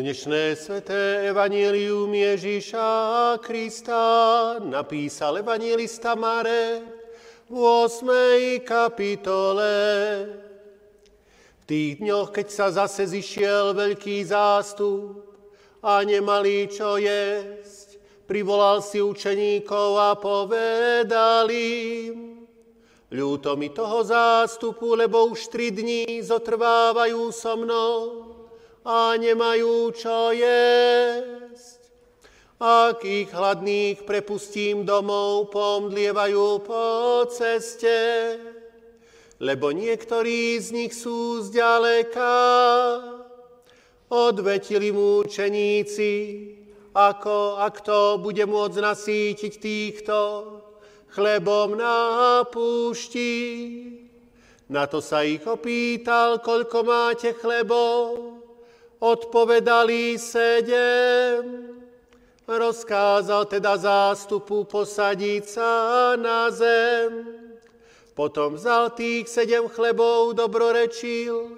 Dnešné sveté evanílium Ježíša Krista napísal evangelista Marek v 8. kapitole. V tých dňoch, keď sa zase zišiel veľký zástup a nemali čo jesť, privolal si učeníkov a povedal im, ľúto mi toho zástupu, lebo už tri dní zotrvávajú so mnou a nemajú čo jesť. Ak ich hladných prepustím domov, pomdlievajú po ceste, lebo niektorí z nich sú zďaleka. Odvetili mu učeníci, ako ak to bude môcť nasítiť týchto chlebom na púšti. Na to sa ich opýtal, koľko máte chlebov. Odpovedali sedem. Rozkázal teda zástupu posadiť sa na zem. Potom vzal tých sedem chlebov, dobrorečil,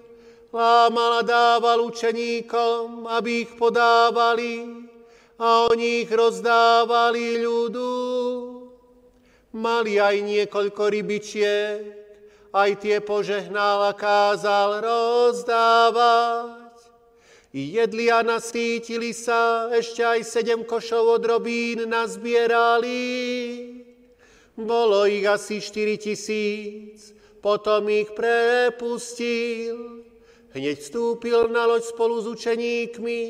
lámal a dával učeníkom, aby ich podávali a oni ich rozdávali ľudu. Mali aj niekoľko rybičiek, aj tie požehnal a kázal rozdávať. Jedli a nasítili sa, ešte aj sedem košov od robín nazbierali. Bolo ich asi štyri tisíc, potom ich prepustil. Hneď vstúpil na loď spolu s učeníkmi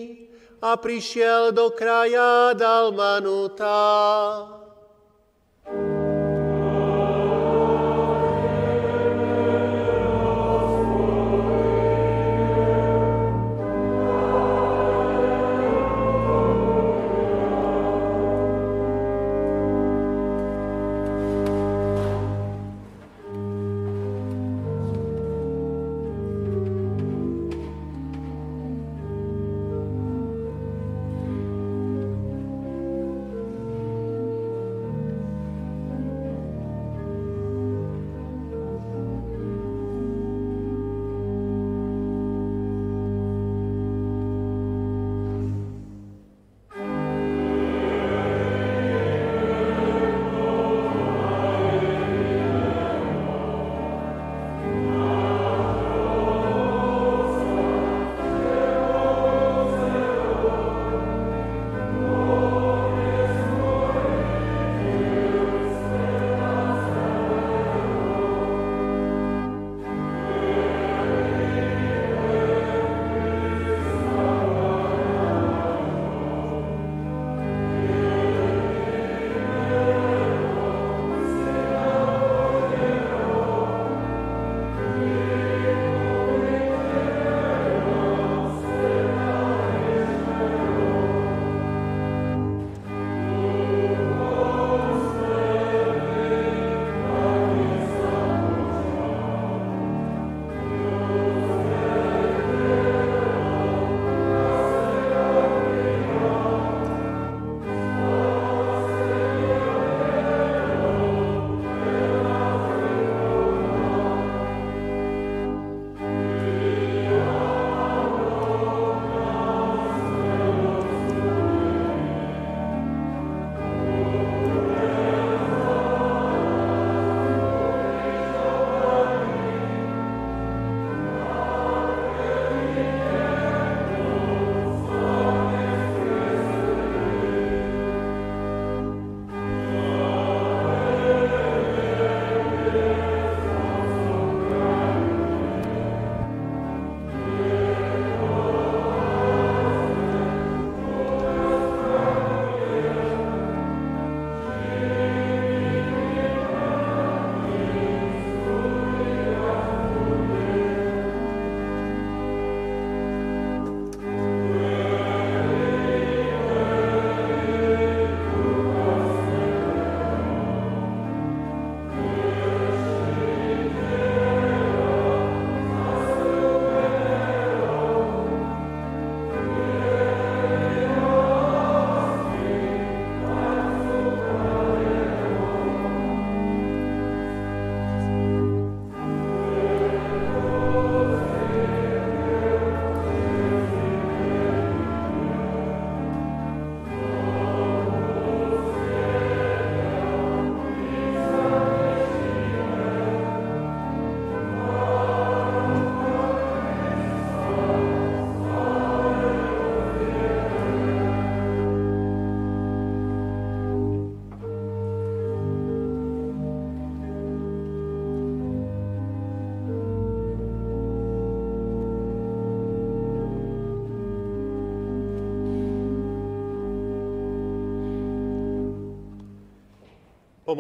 a prišiel do kraja Dalmanuta.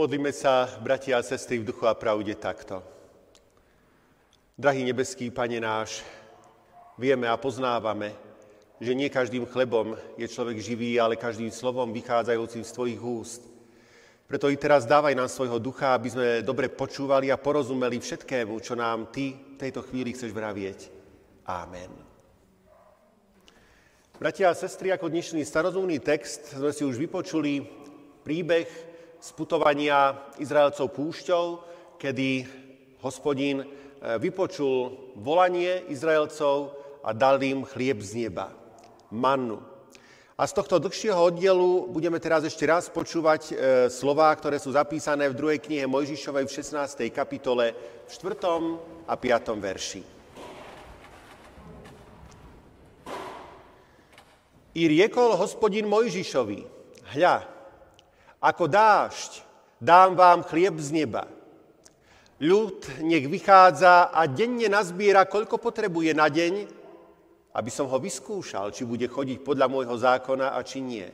Pomodlíme sa, bratia a sestry, v duchu a pravde takto. Drahý nebeský Pane náš, vieme a poznávame, že nie každým chlebom je človek živý, ale každým slovom vychádzajúcim z Tvojich úst. Preto i teraz dávaj nám svojho ducha, aby sme dobre počúvali a porozumeli všetkému, čo nám Ty v tejto chvíli chceš vravieť. Amen. Bratia a sestry, ako dnešný starozumný text sme si už vypočuli príbeh z putovania Izraelcov púšťou, kedy hospodín e, vypočul volanie Izraelcov a dal im chlieb z neba, mannu. A z tohto dlhšieho oddielu budeme teraz ešte raz počúvať e, slová, ktoré sú zapísané v druhej knihe Mojžišovej v 16. kapitole v 4. a 5. verši. I riekol hospodin Mojžišovi, hľa, ako dážď dám vám chlieb z neba. Ľud nech vychádza a denne nazbiera, koľko potrebuje na deň, aby som ho vyskúšal, či bude chodiť podľa môjho zákona a či nie.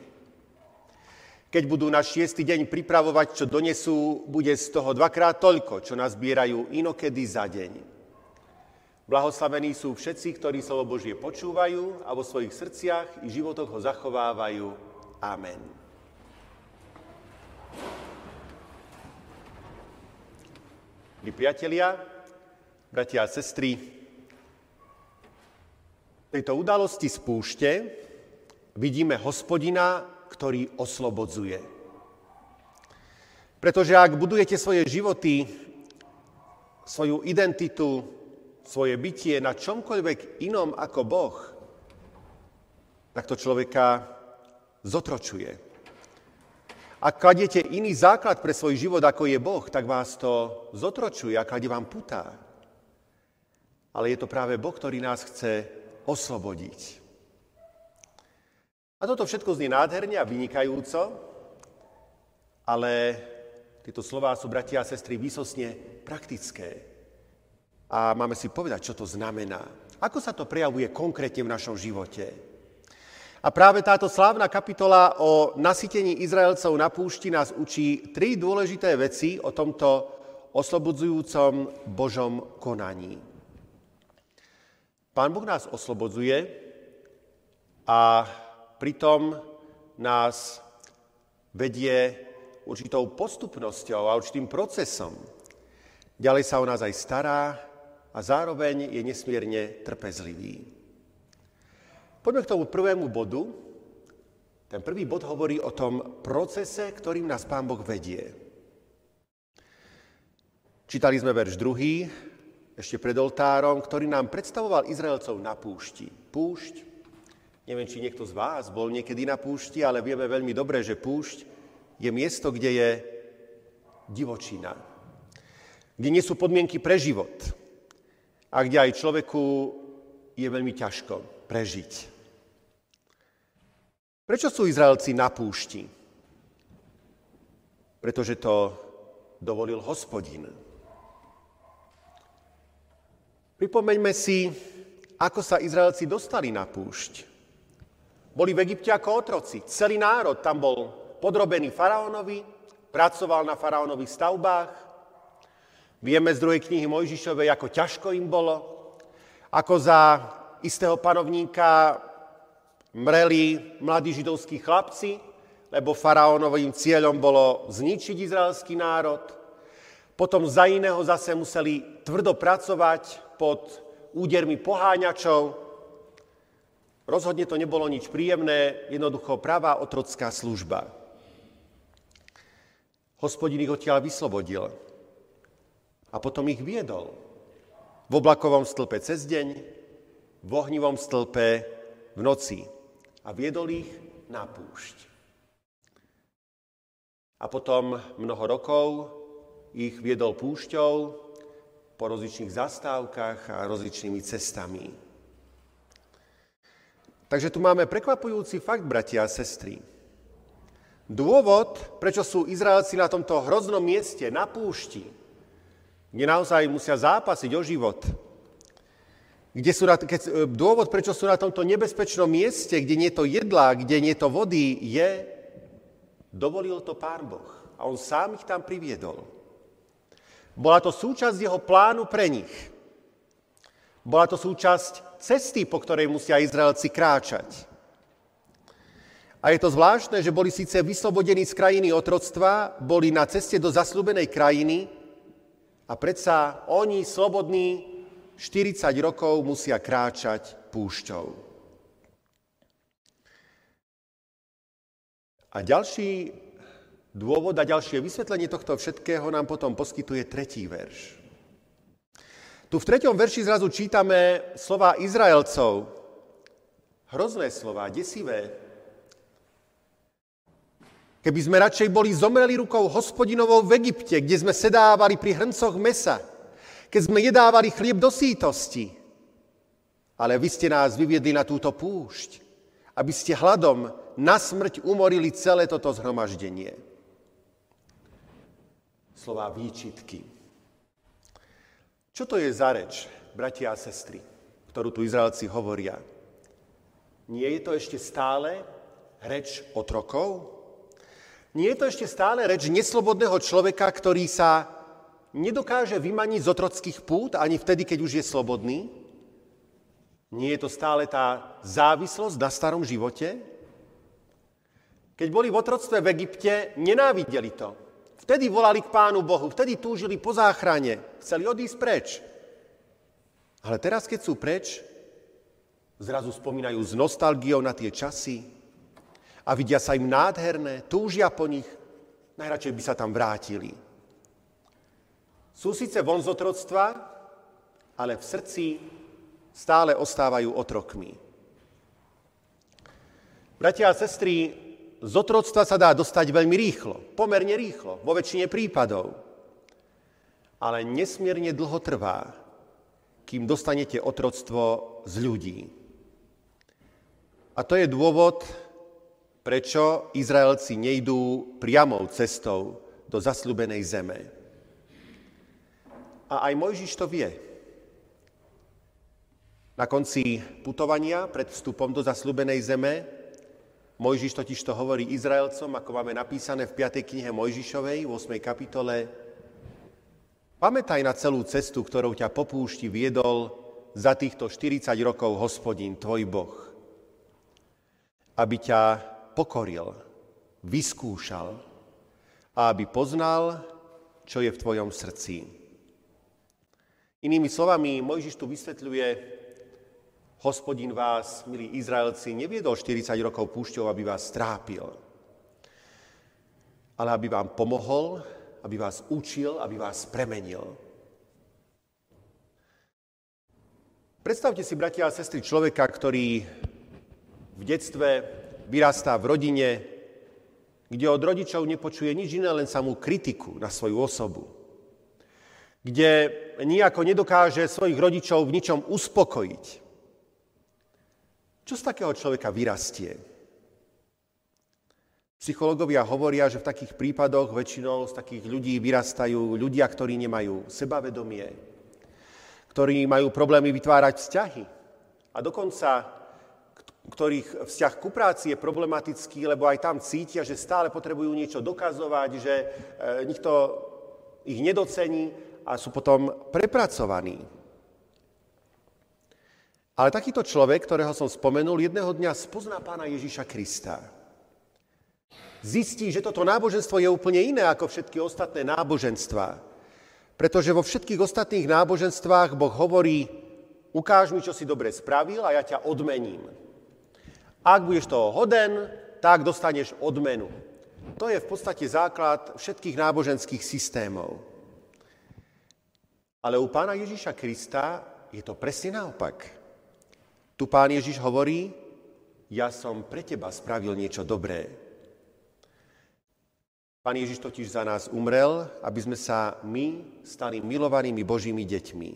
Keď budú na šiestý deň pripravovať, čo donesú, bude z toho dvakrát toľko, čo nazbierajú inokedy za deň. Blahoslavení sú všetci, ktorí slovo Božie počúvajú a vo svojich srdciach i životoch ho zachovávajú. Amen. Milí priatelia, bratia a sestry, v tejto udalosti z púšte vidíme hospodina, ktorý oslobodzuje. Pretože ak budujete svoje životy, svoju identitu, svoje bytie na čomkoľvek inom ako Boh, tak to človeka zotročuje. Ak kladiete iný základ pre svoj život, ako je Boh, tak vás to zotročuje a kladie vám putá. Ale je to práve Boh, ktorý nás chce oslobodiť. A toto všetko znie nádherne a vynikajúco, ale tieto slová sú, bratia a sestry, výsosne praktické. A máme si povedať, čo to znamená. Ako sa to prejavuje konkrétne v našom živote. A práve táto slávna kapitola o nasytení Izraelcov na púšti nás učí tri dôležité veci o tomto oslobodzujúcom Božom konaní. Pán Boh nás oslobodzuje a pritom nás vedie určitou postupnosťou a určitým procesom. Ďalej sa o nás aj stará a zároveň je nesmierne trpezlivý. Poďme k tomu prvému bodu. Ten prvý bod hovorí o tom procese, ktorým nás Pán Boh vedie. Čítali sme verš druhý, ešte pred oltárom, ktorý nám predstavoval Izraelcov na púšti. Púšť, neviem, či niekto z vás bol niekedy na púšti, ale vieme veľmi dobre, že púšť je miesto, kde je divočina, kde nie sú podmienky pre život a kde aj človeku je veľmi ťažko prežiť. Prečo sú Izraelci na púšti? Pretože to dovolil hospodin. Pripomeňme si, ako sa Izraelci dostali na púšť. Boli v Egypte ako otroci. Celý národ tam bol podrobený faraónovi, pracoval na faraónových stavbách. Vieme z druhej knihy Mojžišovej, ako ťažko im bolo, ako za istého panovníka mreli mladí židovskí chlapci, lebo faraónovým cieľom bolo zničiť izraelský národ. Potom za iného zase museli tvrdo pracovať pod údermi poháňačov. Rozhodne to nebolo nič príjemné, jednoducho pravá otrocká služba. Hospodin ich odtiaľ vyslobodil a potom ich viedol. V oblakovom stĺpe cez deň, v ohnivom stĺpe v noci a viedol ich na púšť. A potom mnoho rokov ich viedol púšťou po rozličných zastávkach a rozličnými cestami. Takže tu máme prekvapujúci fakt, bratia a sestry. Dôvod, prečo sú Izraelci na tomto hroznom mieste, na púšti, kde naozaj musia zápasiť o život, kde sú na, keď, e, dôvod, prečo sú na tomto nebezpečnom mieste, kde nie je to jedla, kde nie je to vody, je, dovolil to Pán Boh. a on sám ich tam priviedol. Bola to súčasť jeho plánu pre nich. Bola to súčasť cesty, po ktorej musia Izraelci kráčať. A je to zvláštne, že boli síce vyslobodení z krajiny otroctva, boli na ceste do zaslúbenej krajiny a predsa oni, slobodní, 40 rokov musia kráčať púšťou. A ďalší dôvod a ďalšie vysvetlenie tohto všetkého nám potom poskytuje tretí verš. Tu v treťom verši zrazu čítame slova Izraelcov. Hrozné slova, desivé. Keby sme radšej boli zomreli rukou hospodinovou v Egypte, kde sme sedávali pri hrncoch mesa, keď sme jedávali chlieb do sítosti. Ale vy ste nás vyviedli na túto púšť, aby ste hladom na smrť umorili celé toto zhromaždenie. Slova výčitky. Čo to je za reč, bratia a sestry, ktorú tu Izraelci hovoria? Nie je to ešte stále reč otrokov? Nie je to ešte stále reč neslobodného človeka, ktorý sa nedokáže vymaniť z otrockých pút ani vtedy, keď už je slobodný? Nie je to stále tá závislosť na starom živote? Keď boli v otroctve v Egypte, nenávideli to. Vtedy volali k Pánu Bohu, vtedy túžili po záchrane, chceli odísť preč. Ale teraz, keď sú preč, zrazu spomínajú s nostalgiou na tie časy a vidia sa im nádherné, túžia po nich, najradšej by sa tam vrátili. Sú síce von z otroctva, ale v srdci stále ostávajú otrokmi. Bratia a sestry, z otroctva sa dá dostať veľmi rýchlo, pomerne rýchlo, vo väčšine prípadov. Ale nesmierne dlho trvá, kým dostanete otroctvo z ľudí. A to je dôvod, prečo Izraelci nejdú priamou cestou do zasľubenej zeme. A aj Mojžiš to vie. Na konci putovania pred vstupom do zasľubenej zeme Mojžiš totiž to hovorí Izraelcom, ako máme napísané v 5. knihe Mojžišovej, v 8. kapitole. Pamätaj na celú cestu, ktorou ťa po púšti viedol za týchto 40 rokov hospodin, tvoj Boh. Aby ťa pokoril, vyskúšal a aby poznal, čo je v tvojom srdci. Inými slovami, Mojžiš tu vysvetľuje, Hospodin vás, milí Izraelci, neviedol 40 rokov púšťou, aby vás strápil, ale aby vám pomohol, aby vás učil, aby vás premenil. Predstavte si, bratia a sestry, človeka, ktorý v detstve vyrastá v rodine, kde od rodičov nepočuje nič iné, len samú kritiku na svoju osobu. Kde nejako nedokáže svojich rodičov v ničom uspokojiť. Čo z takého človeka vyrastie? Psychológovia hovoria, že v takých prípadoch väčšinou z takých ľudí vyrastajú ľudia, ktorí nemajú sebavedomie, ktorí majú problémy vytvárať vzťahy. A dokonca ktorých vzťah ku práci je problematický, lebo aj tam cítia, že stále potrebujú niečo dokazovať, že e, nikto ich nedocení a sú potom prepracovaní. Ale takýto človek, ktorého som spomenul, jedného dňa spozná pána Ježiša Krista. Zistí, že toto náboženstvo je úplne iné ako všetky ostatné náboženstva. Pretože vo všetkých ostatných náboženstvách Boh hovorí, ukáž mi, čo si dobre spravil a ja ťa odmením. Ak budeš toho hoden, tak dostaneš odmenu. To je v podstate základ všetkých náboženských systémov. Ale u pána Ježiša Krista je to presne naopak. Tu pán Ježiš hovorí, ja som pre teba spravil niečo dobré. Pán Ježiš totiž za nás umrel, aby sme sa my stali milovanými Božími deťmi.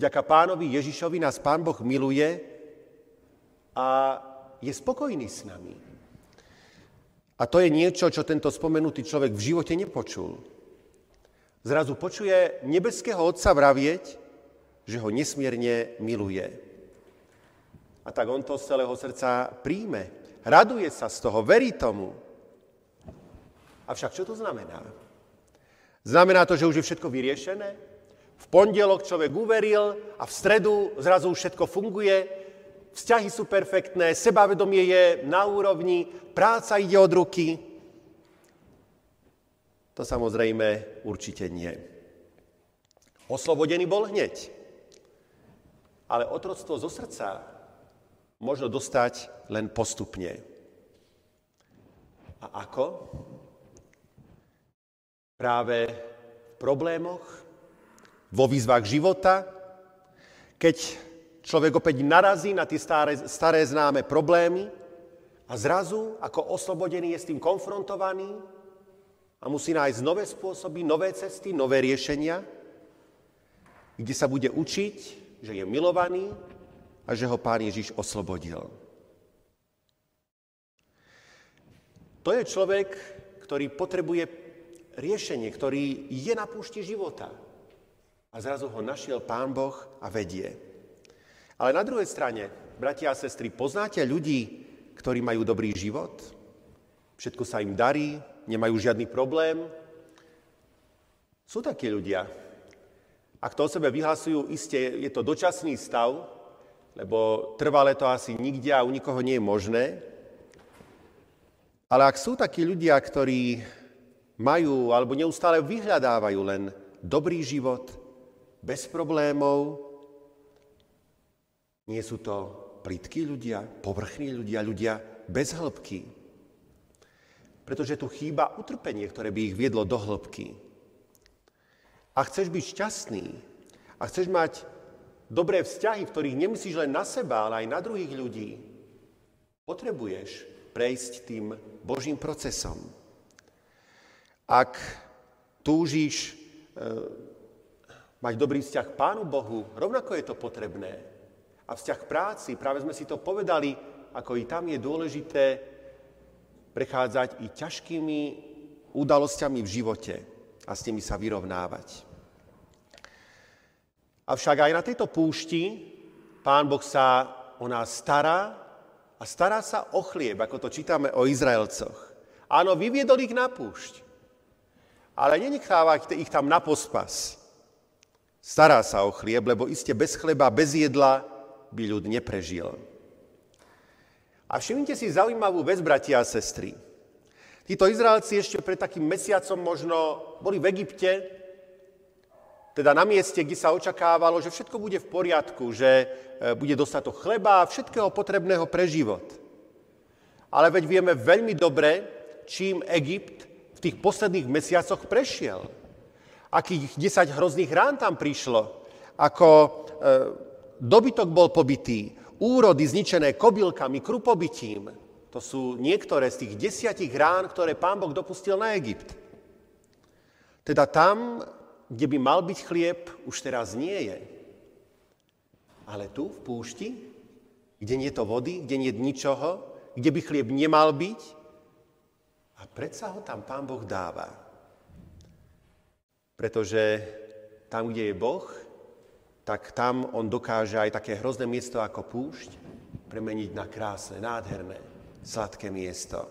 Vďaka pánovi Ježišovi nás pán Boh miluje a je spokojný s nami. A to je niečo, čo tento spomenutý človek v živote nepočul. Zrazu počuje nebeského Otca vravieť, že ho nesmierne miluje. A tak on to z celého srdca príjme. Raduje sa z toho, verí tomu. Avšak čo to znamená? Znamená to, že už je všetko vyriešené? V pondelok človek uveril a v stredu zrazu všetko funguje, vzťahy sú perfektné, sebavedomie je na úrovni, práca ide od ruky. To samozrejme určite nie. Oslobodený bol hneď. Ale otroctvo zo srdca možno dostať len postupne. A ako? Práve v problémoch, vo výzvach života, keď človek opäť narazí na tie staré, staré známe problémy a zrazu, ako oslobodený, je s tým konfrontovaný a musí nájsť nové spôsoby, nové cesty, nové riešenia, kde sa bude učiť, že je milovaný a že ho Pán Ježiš oslobodil. To je človek, ktorý potrebuje riešenie, ktorý je na púšti života. A zrazu ho našiel Pán Boh a vedie. Ale na druhej strane, bratia a sestry, poznáte ľudí, ktorí majú dobrý život? Všetko sa im darí, nemajú žiadny problém? Sú takí ľudia. Ak to o sebe vyhlasujú, iste je to dočasný stav, lebo trvalé to asi nikde a u nikoho nie je možné. Ale ak sú takí ľudia, ktorí majú alebo neustále vyhľadávajú len dobrý život, bez problémov, nie sú to plitkí ľudia, povrchní ľudia, ľudia bez hĺbky. Pretože tu chýba utrpenie, ktoré by ich viedlo do hĺbky. A chceš byť šťastný, a chceš mať dobré vzťahy, v ktorých nemyslíš len na seba, ale aj na druhých ľudí, potrebuješ prejsť tým Božím procesom. Ak túžiš e, mať dobrý vzťah k Pánu Bohu, rovnako je to potrebné. A vzťah práci, práve sme si to povedali, ako i tam je dôležité prechádzať i ťažkými udalosťami v živote a s nimi sa vyrovnávať. Avšak aj na tejto púšti Pán Boh sa o nás stará a stará sa o chlieb, ako to čítame o Izraelcoch. Áno, vyviedol ich na púšť, ale nenecháva ich tam na pospas. Stará sa o chlieb, lebo iste bez chleba, bez jedla by ľud neprežil. A všimnite si zaujímavú vec, bratia a sestry. Títo Izraelci ešte pred takým mesiacom možno boli v Egypte, teda na mieste, kde sa očakávalo, že všetko bude v poriadku, že e, bude dostatok chleba a všetkého potrebného pre život. Ale veď vieme veľmi dobre, čím Egypt v tých posledných mesiacoch prešiel. Akých 10 hrozných rán tam prišlo, ako e, dobytok bol pobytý, úrody zničené kobylkami, krupobytím. To sú niektoré z tých desiatich rán, ktoré pán Boh dopustil na Egypt. Teda tam kde by mal byť chlieb, už teraz nie je. Ale tu, v púšti, kde nie je to vody, kde nie je ničoho, kde by chlieb nemal byť, a predsa ho tam Pán Boh dáva. Pretože tam, kde je Boh, tak tam on dokáže aj také hrozné miesto ako púšť premeniť na krásne, nádherné, sladké miesto.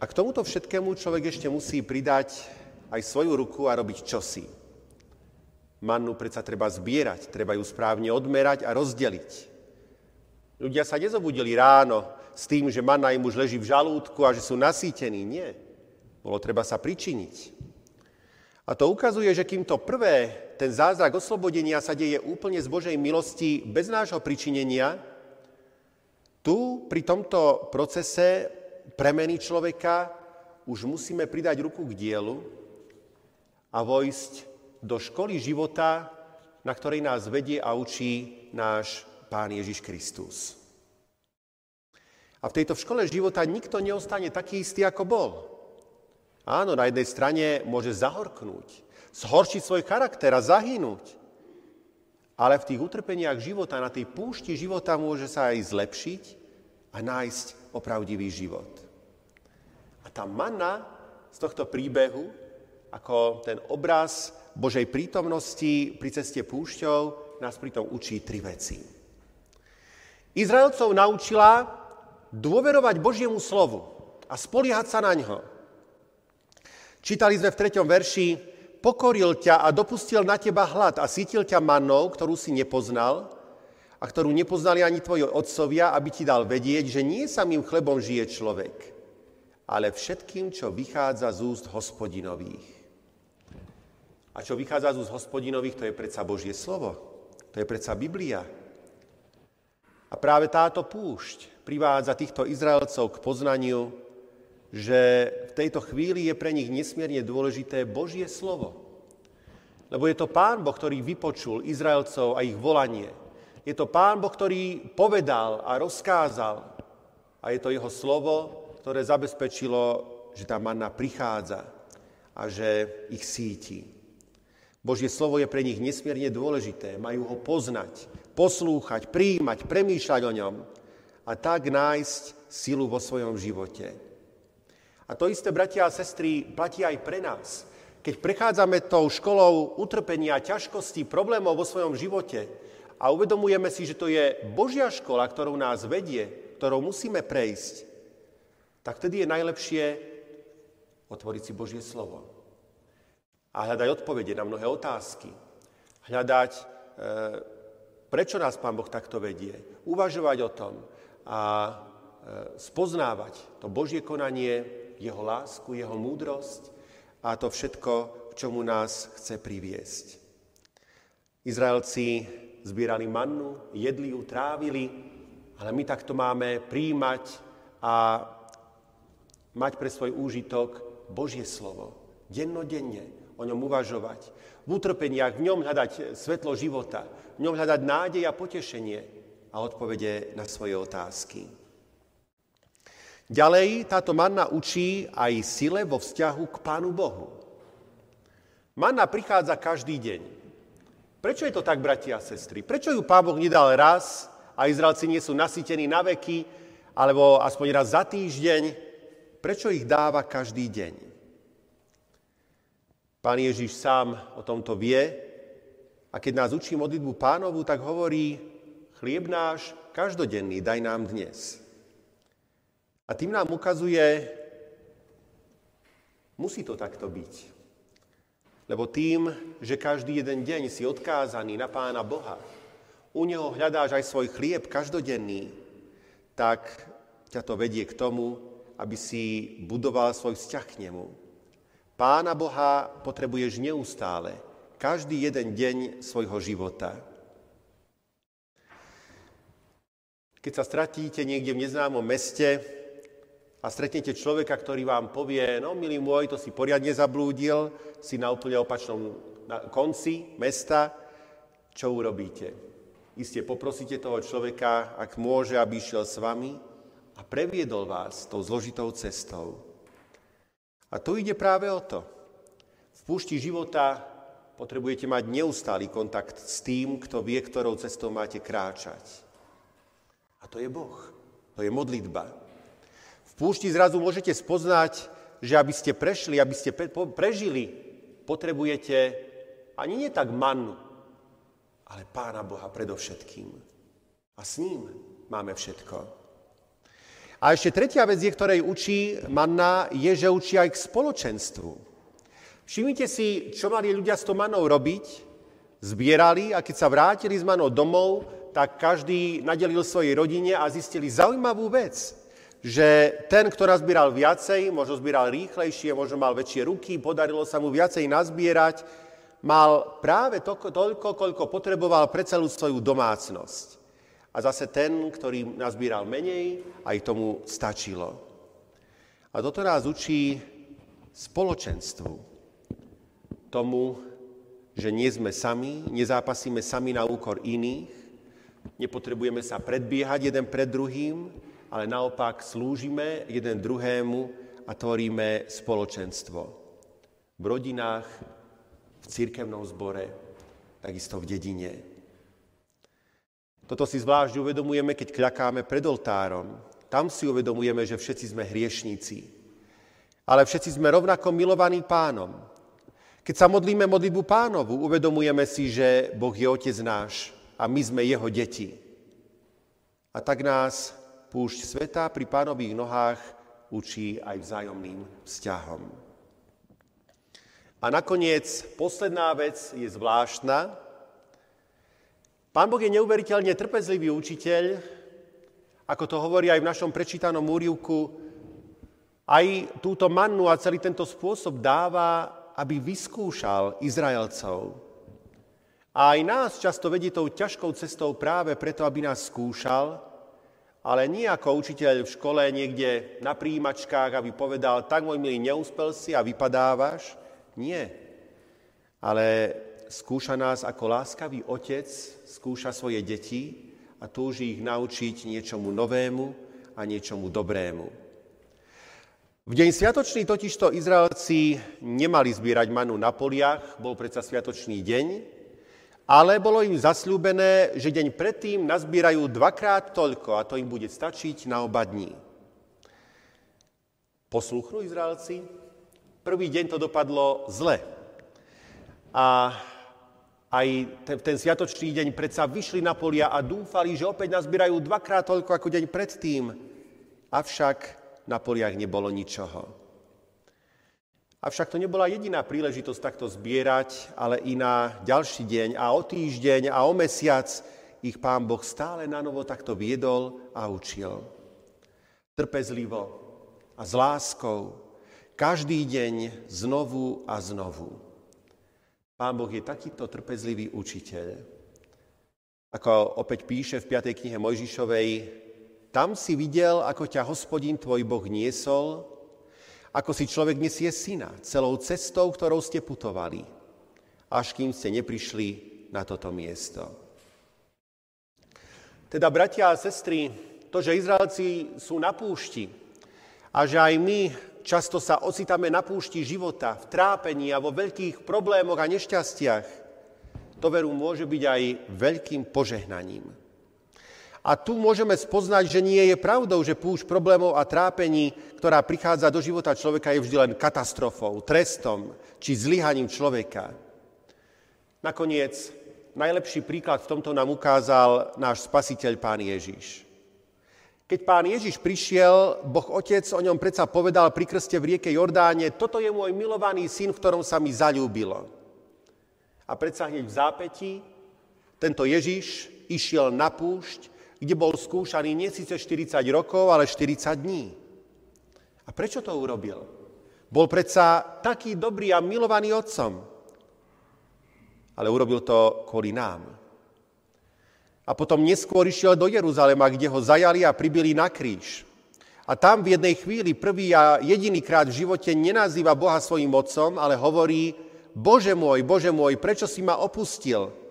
A k tomuto všetkému človek ešte musí pridať aj svoju ruku a robiť čosi. Mannu predsa treba zbierať, treba ju správne odmerať a rozdeliť. Ľudia sa nezobudili ráno s tým, že manna im už leží v žalúdku a že sú nasýtení. Nie. Bolo treba sa pričiniť. A to ukazuje, že kým to prvé, ten zázrak oslobodenia sa deje úplne z Božej milosti bez nášho pričinenia, tu pri tomto procese premeny človeka, už musíme pridať ruku k dielu a vojsť do školy života, na ktorej nás vedie a učí náš Pán Ježiš Kristus. A v tejto škole života nikto neostane taký istý, ako bol. Áno, na jednej strane môže zahorknúť, zhoršiť svoj charakter a zahynúť. Ale v tých utrpeniach života, na tej púšti života môže sa aj zlepšiť a nájsť opravdivý život. A tá manna z tohto príbehu, ako ten obraz Božej prítomnosti pri ceste púšťou, nás pritom učí tri veci. Izraelcov naučila dôverovať Božiemu slovu a spoliehať sa na ňo. Čítali sme v treťom verši, pokoril ťa a dopustil na teba hlad a sítil ťa mannou, ktorú si nepoznal a ktorú nepoznali ani tvoji otcovia, aby ti dal vedieť, že nie samým chlebom žije človek, ale všetkým, čo vychádza z úst hospodinových. A čo vychádza z úst hospodinových, to je predsa Božie slovo. To je predsa Biblia. A práve táto púšť privádza týchto Izraelcov k poznaniu, že v tejto chvíli je pre nich nesmierne dôležité Božie slovo. Lebo je to Pán Boh, ktorý vypočul Izraelcov a ich volanie. Je to Pán Boh, ktorý povedal a rozkázal. A je to jeho slovo, ktoré zabezpečilo, že tá manna prichádza a že ich síti. Božie slovo je pre nich nesmierne dôležité. Majú ho poznať, poslúchať, príjmať, premýšľať o ňom a tak nájsť silu vo svojom živote. A to isté, bratia a sestry, platí aj pre nás. Keď prechádzame tou školou utrpenia, ťažkostí, problémov vo svojom živote a uvedomujeme si, že to je Božia škola, ktorou nás vedie, ktorou musíme prejsť, tak vtedy je najlepšie otvoriť si Božie slovo a hľadať odpovede na mnohé otázky. Hľadať, e, prečo nás Pán Boh takto vedie. Uvažovať o tom a e, spoznávať to Božie konanie jeho lásku, jeho múdrosť a to všetko, k čomu nás chce priviesť. Izraelci zbierali mannu, jedli ju, trávili, ale my takto máme príjmať a mať pre svoj úžitok Božie slovo. Dennodenne o ňom uvažovať. V utrpeniach v ňom hľadať svetlo života, v ňom hľadať nádej a potešenie a odpovede na svoje otázky. Ďalej táto manna učí aj sile vo vzťahu k Pánu Bohu. Manna prichádza každý deň. Prečo je to tak, bratia a sestry? Prečo ju Pán Boh nedal raz a Izraelci nie sú nasýtení na veky, alebo aspoň raz za týždeň? Prečo ich dáva každý deň? Pán Ježiš sám o tomto vie a keď nás učí modlitbu pánovu, tak hovorí, chlieb náš každodenný daj nám dnes. A tým nám ukazuje, musí to takto byť. Lebo tým, že každý jeden deň si odkázaný na Pána Boha, u Neho hľadáš aj svoj chlieb každodenný, tak ťa to vedie k tomu, aby si budoval svoj vzťah k Nemu. Pána Boha potrebuješ neustále, každý jeden deň svojho života. Keď sa stratíte niekde v neznámom meste, a stretnete človeka, ktorý vám povie, no milý môj, to si poriadne zablúdil, si na úplne opačnom konci mesta, čo urobíte? Isté poprosíte toho človeka, ak môže, aby išiel s vami a previedol vás tou zložitou cestou. A tu ide práve o to. V púšti života potrebujete mať neustály kontakt s tým, kto vie, ktorou cestou máte kráčať. A to je Boh. To je modlitba. V púšti zrazu môžete spoznať, že aby ste prešli, aby ste prežili, potrebujete ani nie tak mannu, ale Pána Boha predovšetkým. A s ním máme všetko. A ešte tretia vec, je, ktorej učí manna, je, že učí aj k spoločenstvu. Všimnite si, čo mali ľudia s tou manou robiť. Zbierali a keď sa vrátili z manou domov, tak každý nadelil svojej rodine a zistili zaujímavú vec že ten, kto nazbieral viacej, možno zbieral rýchlejšie, možno mal väčšie ruky, podarilo sa mu viacej nazbierať, mal práve to, toľko, koľko potreboval pre celú svoju domácnosť. A zase ten, ktorý nazbieral menej, aj tomu stačilo. A toto nás učí spoločenstvu. Tomu, že nie sme sami, nezápasíme sami na úkor iných, nepotrebujeme sa predbiehať jeden pred druhým, ale naopak slúžime jeden druhému a tvoríme spoločenstvo. V rodinách, v církevnom zbore, takisto v dedine. Toto si zvlášť uvedomujeme, keď kľakáme pred oltárom. Tam si uvedomujeme, že všetci sme hriešníci. Ale všetci sme rovnako milovaní pánom. Keď sa modlíme modlitbu pánovu, uvedomujeme si, že Boh je otec náš a my sme jeho deti. A tak nás púšť sveta pri pánových nohách učí aj vzájomným vzťahom. A nakoniec posledná vec je zvláštna. Pán Boh je neuveriteľne trpezlivý učiteľ, ako to hovorí aj v našom prečítanom úrivku, aj túto mannu a celý tento spôsob dáva, aby vyskúšal Izraelcov. A aj nás často vedie tou ťažkou cestou práve preto, aby nás skúšal, ale nie ako učiteľ v škole niekde na príjimačkách, aby povedal, tak môj milý, neúspel si a vypadávaš. Nie. Ale skúša nás ako láskavý otec, skúša svoje deti a túži ich naučiť niečomu novému a niečomu dobrému. V deň sviatočný totižto Izraelci nemali zbierať manu na poliach, bol predsa sviatočný deň, ale bolo im zasľúbené, že deň predtým nazbierajú dvakrát toľko a to im bude stačiť na oba dní. Posluchnú Izraelci? Prvý deň to dopadlo zle. A aj ten, sviatočný deň predsa vyšli na polia a dúfali, že opäť nazbierajú dvakrát toľko ako deň predtým. Avšak na poliach nebolo ničoho. Avšak to nebola jediná príležitosť takto zbierať, ale i na ďalší deň a o týždeň a o mesiac ich pán Boh stále na novo takto viedol a učil. Trpezlivo a s láskou každý deň znovu a znovu. Pán Boh je takýto trpezlivý učiteľ. Ako opäť píše v 5. knihe Mojžišovej, tam si videl, ako ťa hospodín tvoj Boh niesol, ako si človek nesie syna celou cestou, ktorou ste putovali, až kým ste neprišli na toto miesto. Teda, bratia a sestry, to, že Izraelci sú na púšti a že aj my často sa ocitáme na púšti života, v trápení a vo veľkých problémoch a nešťastiach, to veru môže byť aj veľkým požehnaním. A tu môžeme spoznať, že nie je pravdou, že púšť problémov a trápení, ktorá prichádza do života človeka, je vždy len katastrofou, trestom či zlyhaním človeka. Nakoniec, najlepší príklad v tomto nám ukázal náš spasiteľ Pán Ježiš. Keď pán Ježiš prišiel, Boh Otec o ňom predsa povedal pri krste v rieke Jordáne, toto je môj milovaný syn, v ktorom sa mi zalúbilo. A predsa hneď v zápäti tento Ježiš išiel na púšť, kde bol skúšaný nie síce 40 rokov, ale 40 dní. A prečo to urobil? Bol predsa taký dobrý a milovaný otcom. Ale urobil to kvôli nám. A potom neskôr išiel do Jeruzalema, kde ho zajali a pribili na kríž. A tam v jednej chvíli prvý a jediný krát v živote nenazýva Boha svojim otcom, ale hovorí, Bože môj, Bože môj, prečo si ma opustil?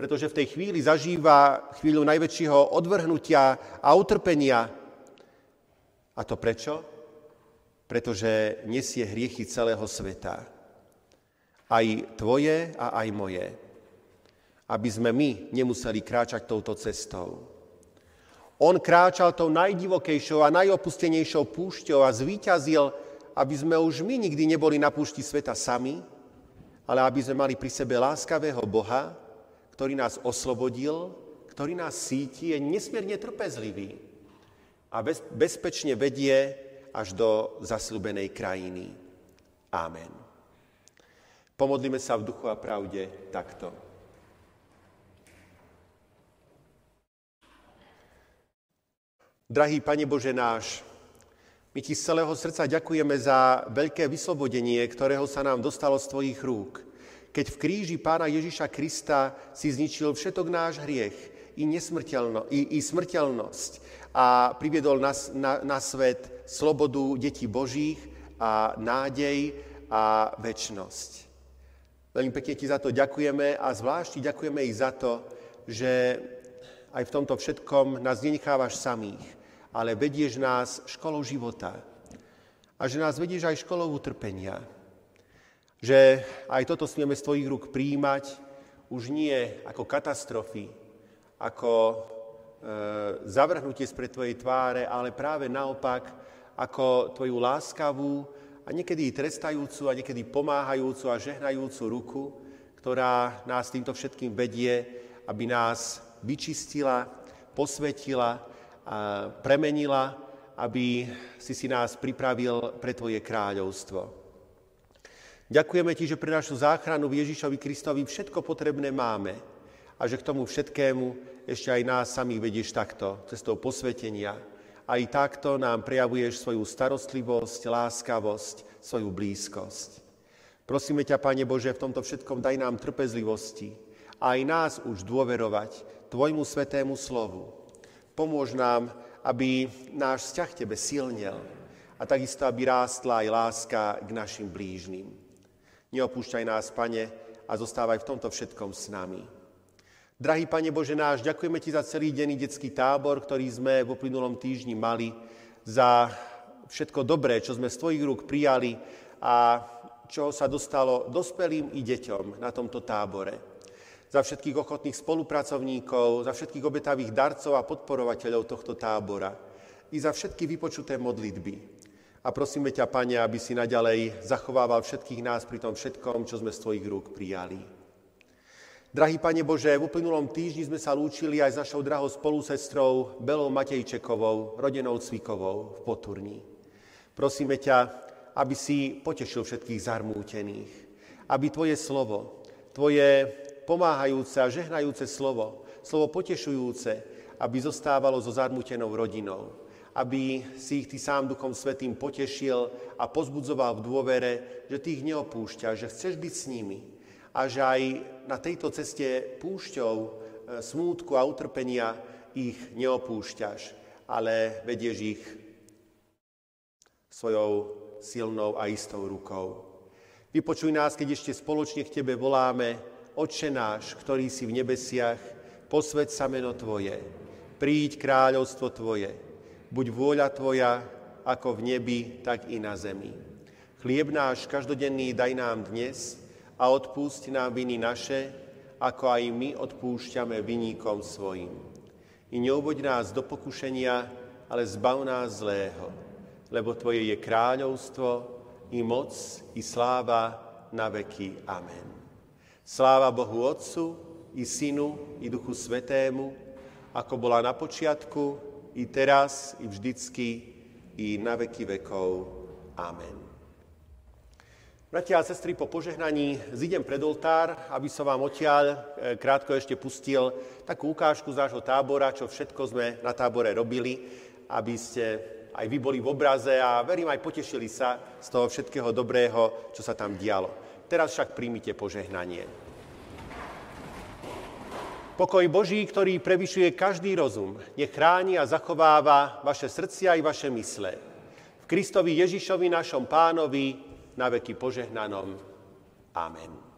Pretože v tej chvíli zažíva chvíľu najväčšieho odvrhnutia a utrpenia. A to prečo? Pretože nesie hriechy celého sveta. Aj tvoje a aj moje aby sme my nemuseli kráčať touto cestou. On kráčal tou najdivokejšou a najopustenejšou púšťou a zvíťazil, aby sme už my nikdy neboli na púšti sveta sami, ale aby sme mali pri sebe láskavého Boha, ktorý nás oslobodil, ktorý nás síti, je nesmierne trpezlivý a bez, bezpečne vedie až do zasľubenej krajiny. Amen. Pomodlíme sa v duchu a pravde takto. Drahý Pane Bože náš, my Ti z celého srdca ďakujeme za veľké vyslobodenie, ktorého sa nám dostalo z Tvojich rúk. Keď v kríži Pána Ježiša Krista si zničil všetok náš hriech i, nesmrteľno, i, i smrteľnosť a priviedol na, na, na svet slobodu detí Božích a nádej a väčnosť. Veľmi pekne Ti za to ďakujeme a zvlášť ďakujeme i za to, že aj v tomto všetkom nás nenechávaš samých ale vedieš nás školou života. A že nás vedieš aj školou utrpenia. Že aj toto smieme z tvojich rúk príjmať už nie ako katastrofy, ako e, zavrhnutie spred tvojej tváre, ale práve naopak ako tvoju láskavú a niekedy trestajúcu a niekedy pomáhajúcu a žehnajúcu ruku, ktorá nás týmto všetkým vedie, aby nás vyčistila, posvetila premenila, aby si si nás pripravil pre Tvoje kráľovstvo. Ďakujeme Ti, že pre našu záchranu v Ježišovi Kristovi všetko potrebné máme a že k tomu všetkému ešte aj nás samých vedieš takto, cestou posvetenia. Aj takto nám prejavuješ svoju starostlivosť, láskavosť, svoju blízkosť. Prosíme ťa, Pane Bože, v tomto všetkom daj nám trpezlivosti a aj nás už dôverovať Tvojmu svetému slovu. Pomôž nám, aby náš vzťah Tebe silnel a takisto, aby rástla aj láska k našim blížnym. Neopúšťaj nás, Pane, a zostávaj v tomto všetkom s nami. Drahý Pane Bože náš, ďakujeme Ti za celý denný detský tábor, ktorý sme v uplynulom týždni mali, za všetko dobré, čo sme z Tvojich rúk prijali a čo sa dostalo dospelým i deťom na tomto tábore. Za všetkých ochotných spolupracovníkov, za všetkých obetavých darcov a podporovateľov tohto tábora i za všetky vypočuté modlitby. A prosíme ťa, Pane, aby si naďalej zachovával všetkých nás pri tom všetkom, čo sme z Tvojich rúk prijali. Drahý Pane Bože, v uplynulom týždni sme sa lúčili aj s našou drahou spolusestrou Belou Matejčekovou, rodenou Cvikovou v Poturní. Prosíme ťa, aby si potešil všetkých zarmútených, aby Tvoje slovo, Tvoje pomáhajúce a žehnajúce slovo, slovo potešujúce, aby zostávalo so zarmútenou rodinou, aby si ich Ty sám Duchom Svetým potešil a pozbudzoval v dôvere, že Ty ich neopúšťaš, že chceš byť s nimi, a že aj na tejto ceste púšťou e, smútku a utrpenia ich neopúšťaš, ale vedieš ich svojou silnou a istou rukou. Vypočuj nás, keď ešte spoločne k Tebe voláme, Otče náš, ktorý si v nebesiach, posveď sa meno Tvoje, príď kráľovstvo Tvoje, buď vôľa Tvoja, ako v nebi, tak i na zemi. Chlieb náš každodenný daj nám dnes a odpúšť nám viny naše, ako aj my odpúšťame viníkom svojim. I neuvoď nás do pokušenia, ale zbav nás zlého, lebo Tvoje je kráľovstvo, i moc, i sláva na veky. Amen. Sláva Bohu Otcu, i Synu, i Duchu Svetému, ako bola na počiatku, i teraz, i vždycky, i na veky vekov. Amen. Bratia a sestry, po požehnaní zidem pred oltár, aby som vám odtiaľ e, krátko ešte pustil takú ukážku z nášho tábora, čo všetko sme na tábore robili, aby ste aj vy boli v obraze a verím aj potešili sa z toho všetkého dobrého, čo sa tam dialo. Teraz však príjmite požehnanie. Pokoj Boží, ktorý prevyšuje každý rozum, nech chráni a zachováva vaše srdcia i vaše mysle. V Kristovi Ježišovi, našom pánovi, na veky požehnanom. Amen.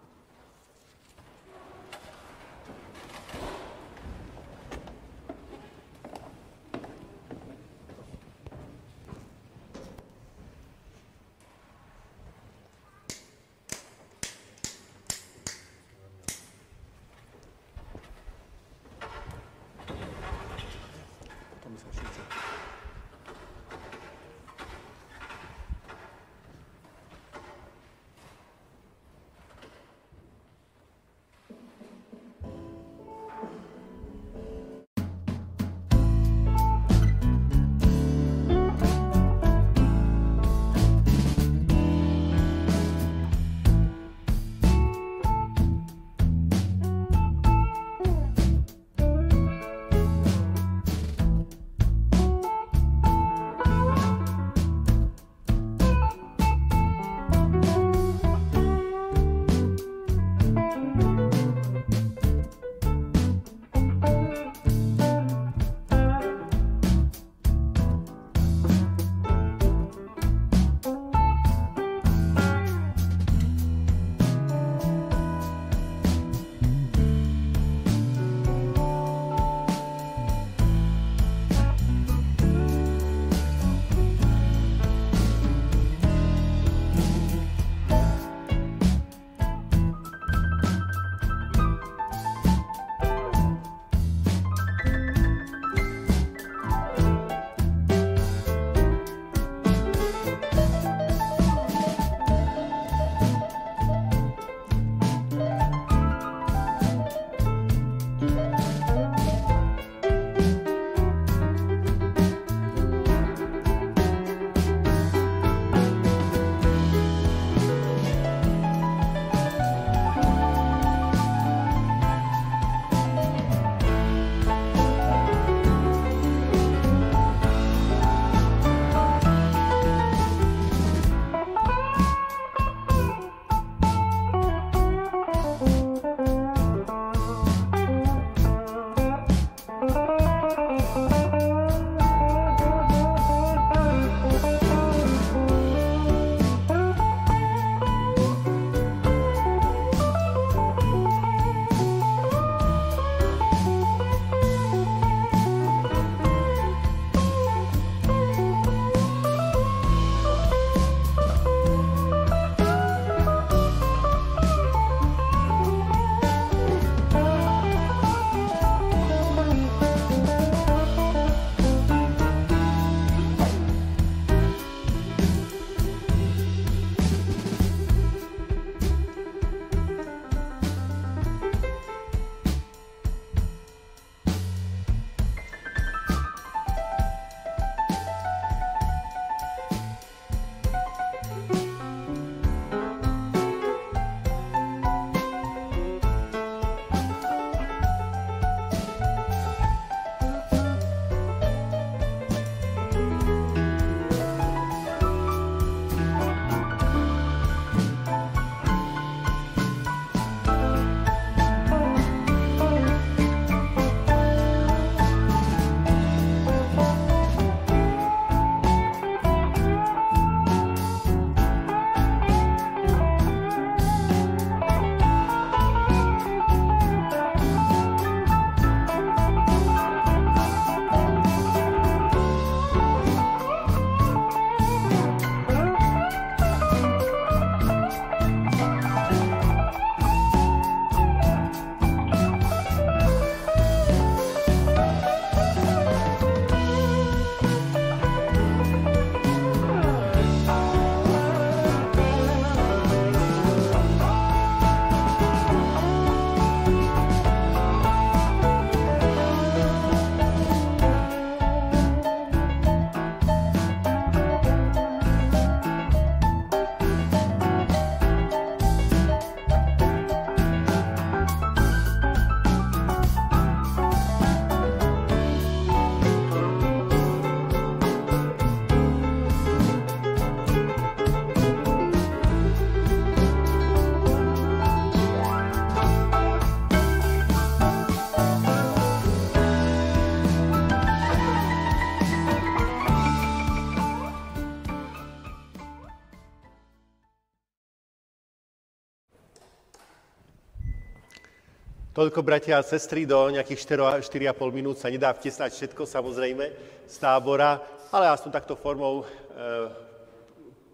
Toľko, bratia a sestry, do nejakých 4,5 minút sa nedá vtesnať všetko, samozrejme, z tábora, ale aspoň takto formou e,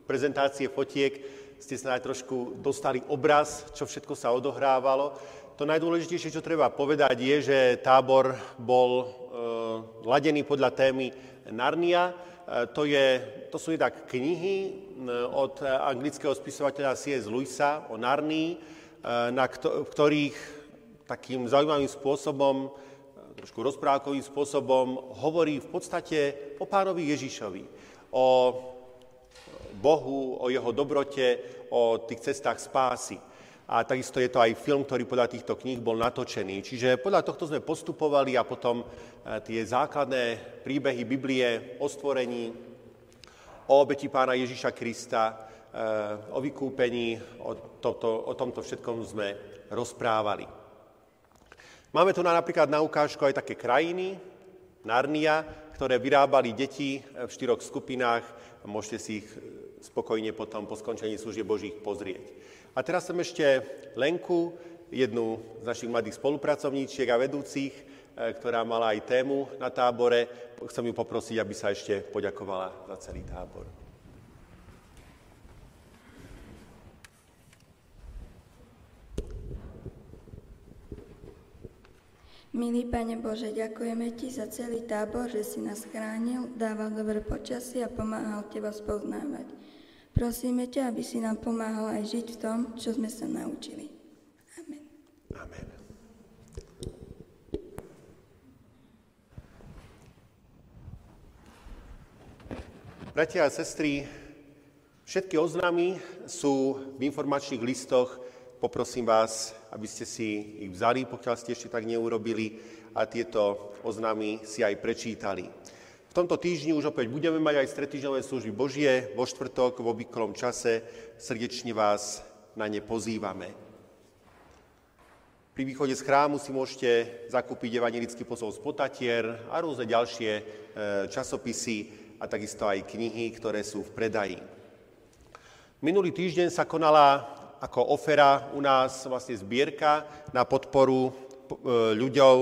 prezentácie fotiek ste sa aj trošku dostali obraz, čo všetko sa odohrávalo. To najdôležitejšie, čo treba povedať, je, že tábor bol e, ladený podľa témy Narnia. E, to, je, to sú jednak knihy e, od anglického spisovateľa C.S. Lewisa o Narnii, e, na ktorých takým zaujímavým spôsobom, trošku rozprávkovým spôsobom hovorí v podstate o pánovi Ježišovi, o Bohu, o jeho dobrote, o tých cestách spásy. A takisto je to aj film, ktorý podľa týchto kníh bol natočený. Čiže podľa tohto sme postupovali a potom e, tie základné príbehy Biblie o stvorení, o obeti pána Ježiša Krista, e, o vykúpení, o, toto, o tomto všetkom sme rozprávali. Máme tu na, napríklad na ukážku aj také krajiny, Narnia, ktoré vyrábali deti v štyroch skupinách. Môžete si ich spokojne potom po skončení služieb Božích pozrieť. A teraz som ešte Lenku, jednu z našich mladých spolupracovníčiek a vedúcich, e, ktorá mala aj tému na tábore. Chcem ju poprosiť, aby sa ešte poďakovala za celý tábor. Milý Pane Bože, ďakujeme Ti za celý tábor, že si nás chránil, dával dobré počasie a pomáhal Teba spoznávať. Prosíme ťa, aby si nám pomáhal aj žiť v tom, čo sme sa naučili. Amen. Amen. Bratia a sestry, všetky oznámy sú v informačných listoch Poprosím vás, aby ste si ich vzali, pokiaľ ste ešte tak neurobili a tieto oznámy si aj prečítali. V tomto týždni už opäť budeme mať aj stretýždňové služby Božie vo štvrtok v obvyklom čase. Srdečne vás na ne pozývame. Pri východe z chrámu si môžete zakúpiť evangelický posol z potatier a rôzne ďalšie e, časopisy a takisto aj knihy, ktoré sú v predaji. Minulý týždeň sa konala ako ofera u nás vlastne zbierka na podporu e, ľuďov,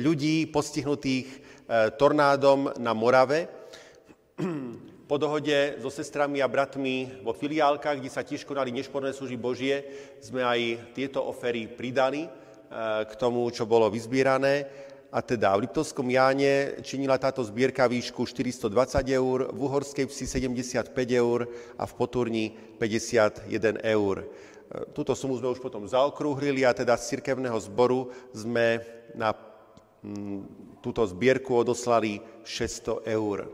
ľudí postihnutých e, tornádom na Morave. Po dohode so sestrami a bratmi vo filiálkach, kde sa tiež konali nešporné služby Božie, sme aj tieto ofery pridali e, k tomu, čo bolo vyzbierané. A teda v Liptovskom Jáne činila táto zbierka výšku 420 eur, v Uhorskej vsi 75 eur a v Poturni 51 eur. Túto sumu sme už potom zaokrúhlili a teda z cirkevného zboru sme na mm, túto zbierku odoslali 600 eur.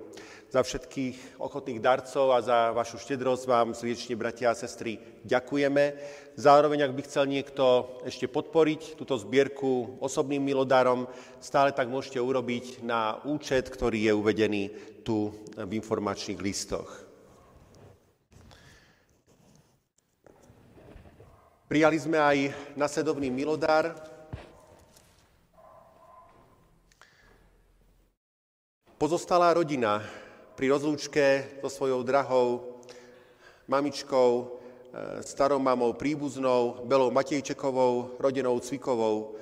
Za všetkých ochotných darcov a za vašu štedrosť vám srdečne, bratia a sestry, ďakujeme. Zároveň, ak by chcel niekto ešte podporiť túto zbierku osobným milodárom, stále tak môžete urobiť na účet, ktorý je uvedený tu v informačných listoch. Prijali sme aj nasledovný milodár, Pozostalá rodina pri rozlúčke so svojou drahou mamičkou, e, starou mamou príbuznou, Belou Matejčekovou, rodinou Cvikovou,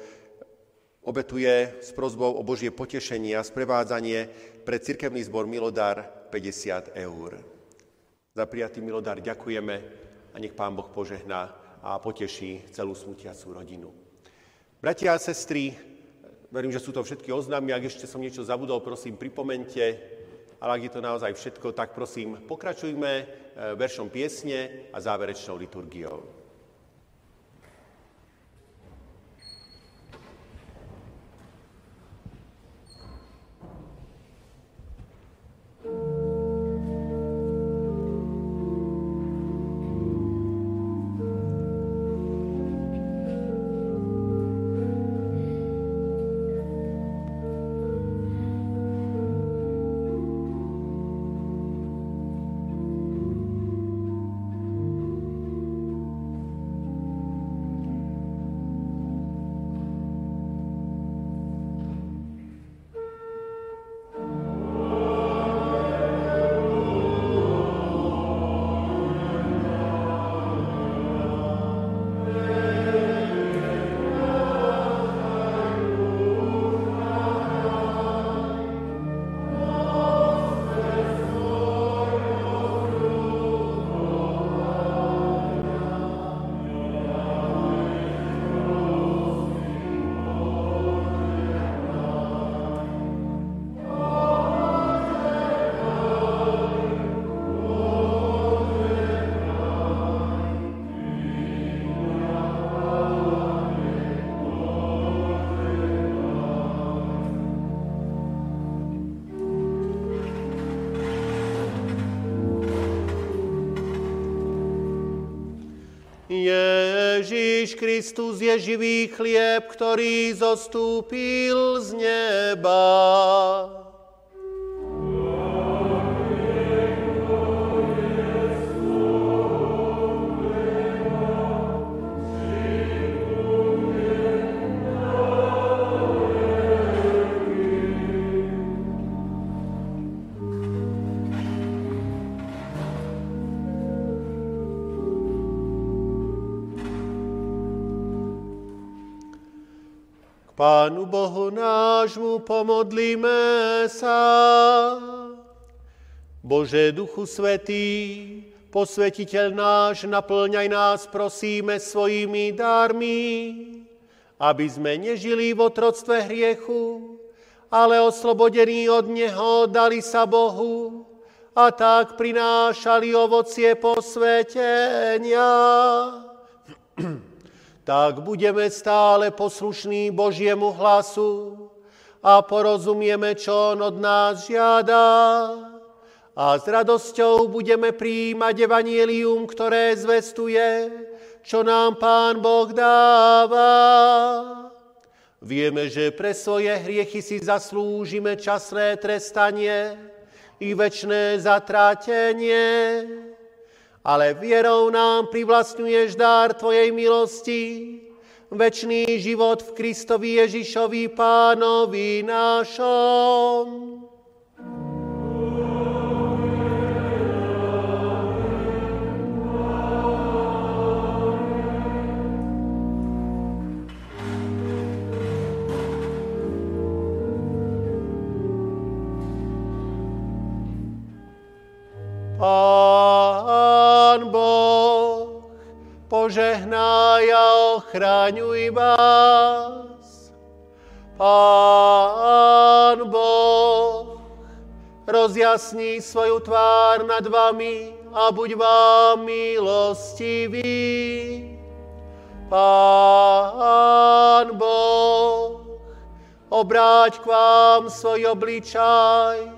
obetuje s prozbou o Božie potešenie a sprevádzanie pre cirkevný zbor Milodár 50 eur. Za prijatý Milodár ďakujeme a nech Pán Boh požehná a poteší celú smutiacú rodinu. Bratia a sestry, verím, že sú to všetky oznámy. Ak ešte som niečo zabudol, prosím, pripomente ale ak je to naozaj všetko, tak prosím, pokračujme eh, veršom piesne a záverečnou liturgiou. Kristus je živý chlieb, ktorý zostúpil z neba. Pánu Bohu nášmu pomodlíme sa. Bože Duchu Svetý, posvetiteľ náš, naplňaj nás, prosíme, svojimi dármi, aby sme nežili v otroctve hriechu, ale oslobodení od Neho dali sa Bohu a tak prinášali ovocie posvetenia. Tak budeme stále poslušní Božiemu hlasu a porozumieme, čo On od nás žiada. A s radosťou budeme príjmať evanielium, ktoré zvestuje, čo nám Pán Boh dáva. Vieme, že pre svoje hriechy si zaslúžime časné trestanie i večné zatrátenie ale vierou nám privlastňuješ dár Tvojej milosti, večný život v Kristovi Ježišovi Pánovi nášom. požehnaj a ochraňuj vás. Pán Boh, rozjasní svoju tvár nad vami a buď vám milostivý. Pán Boh, obráť k vám svoj obličaj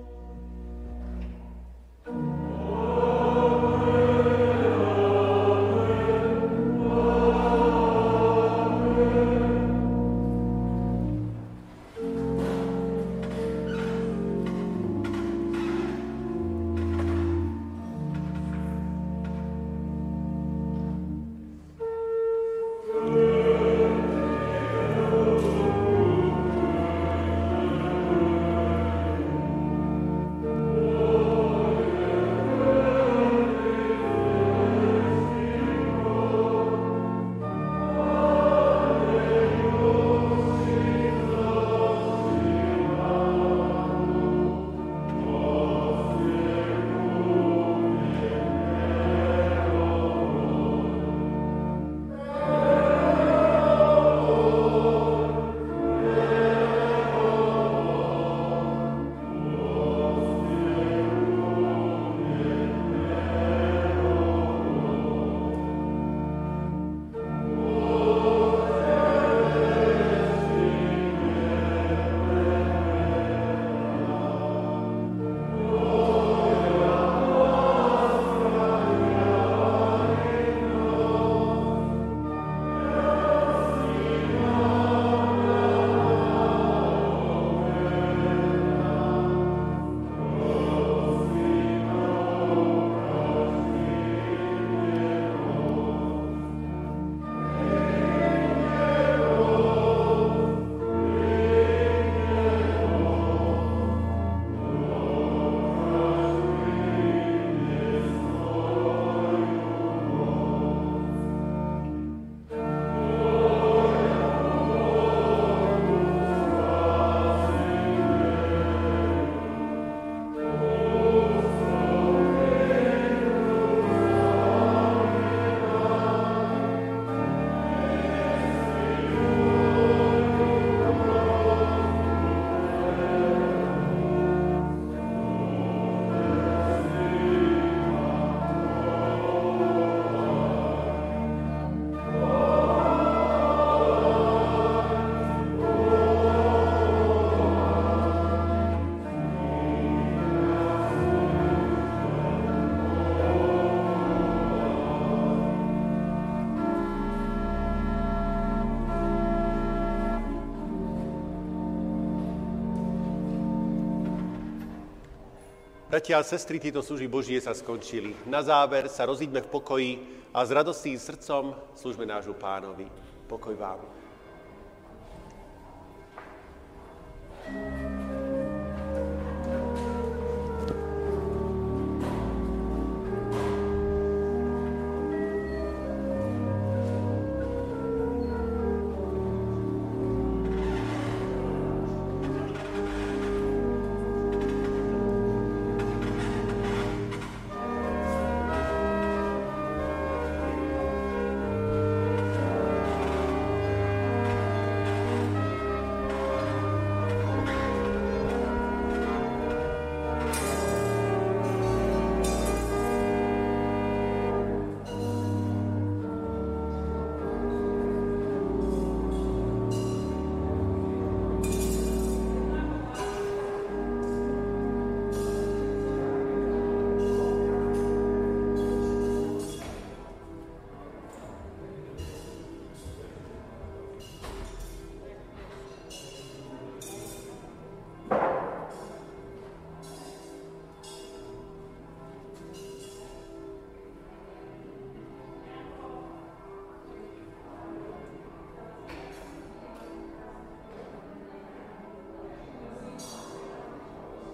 Bratia a sestry, tieto služby Božie sa skončili. Na záver sa rozíďme v pokoji a s radostným srdcom služme nášmu pánovi. Pokoj vám.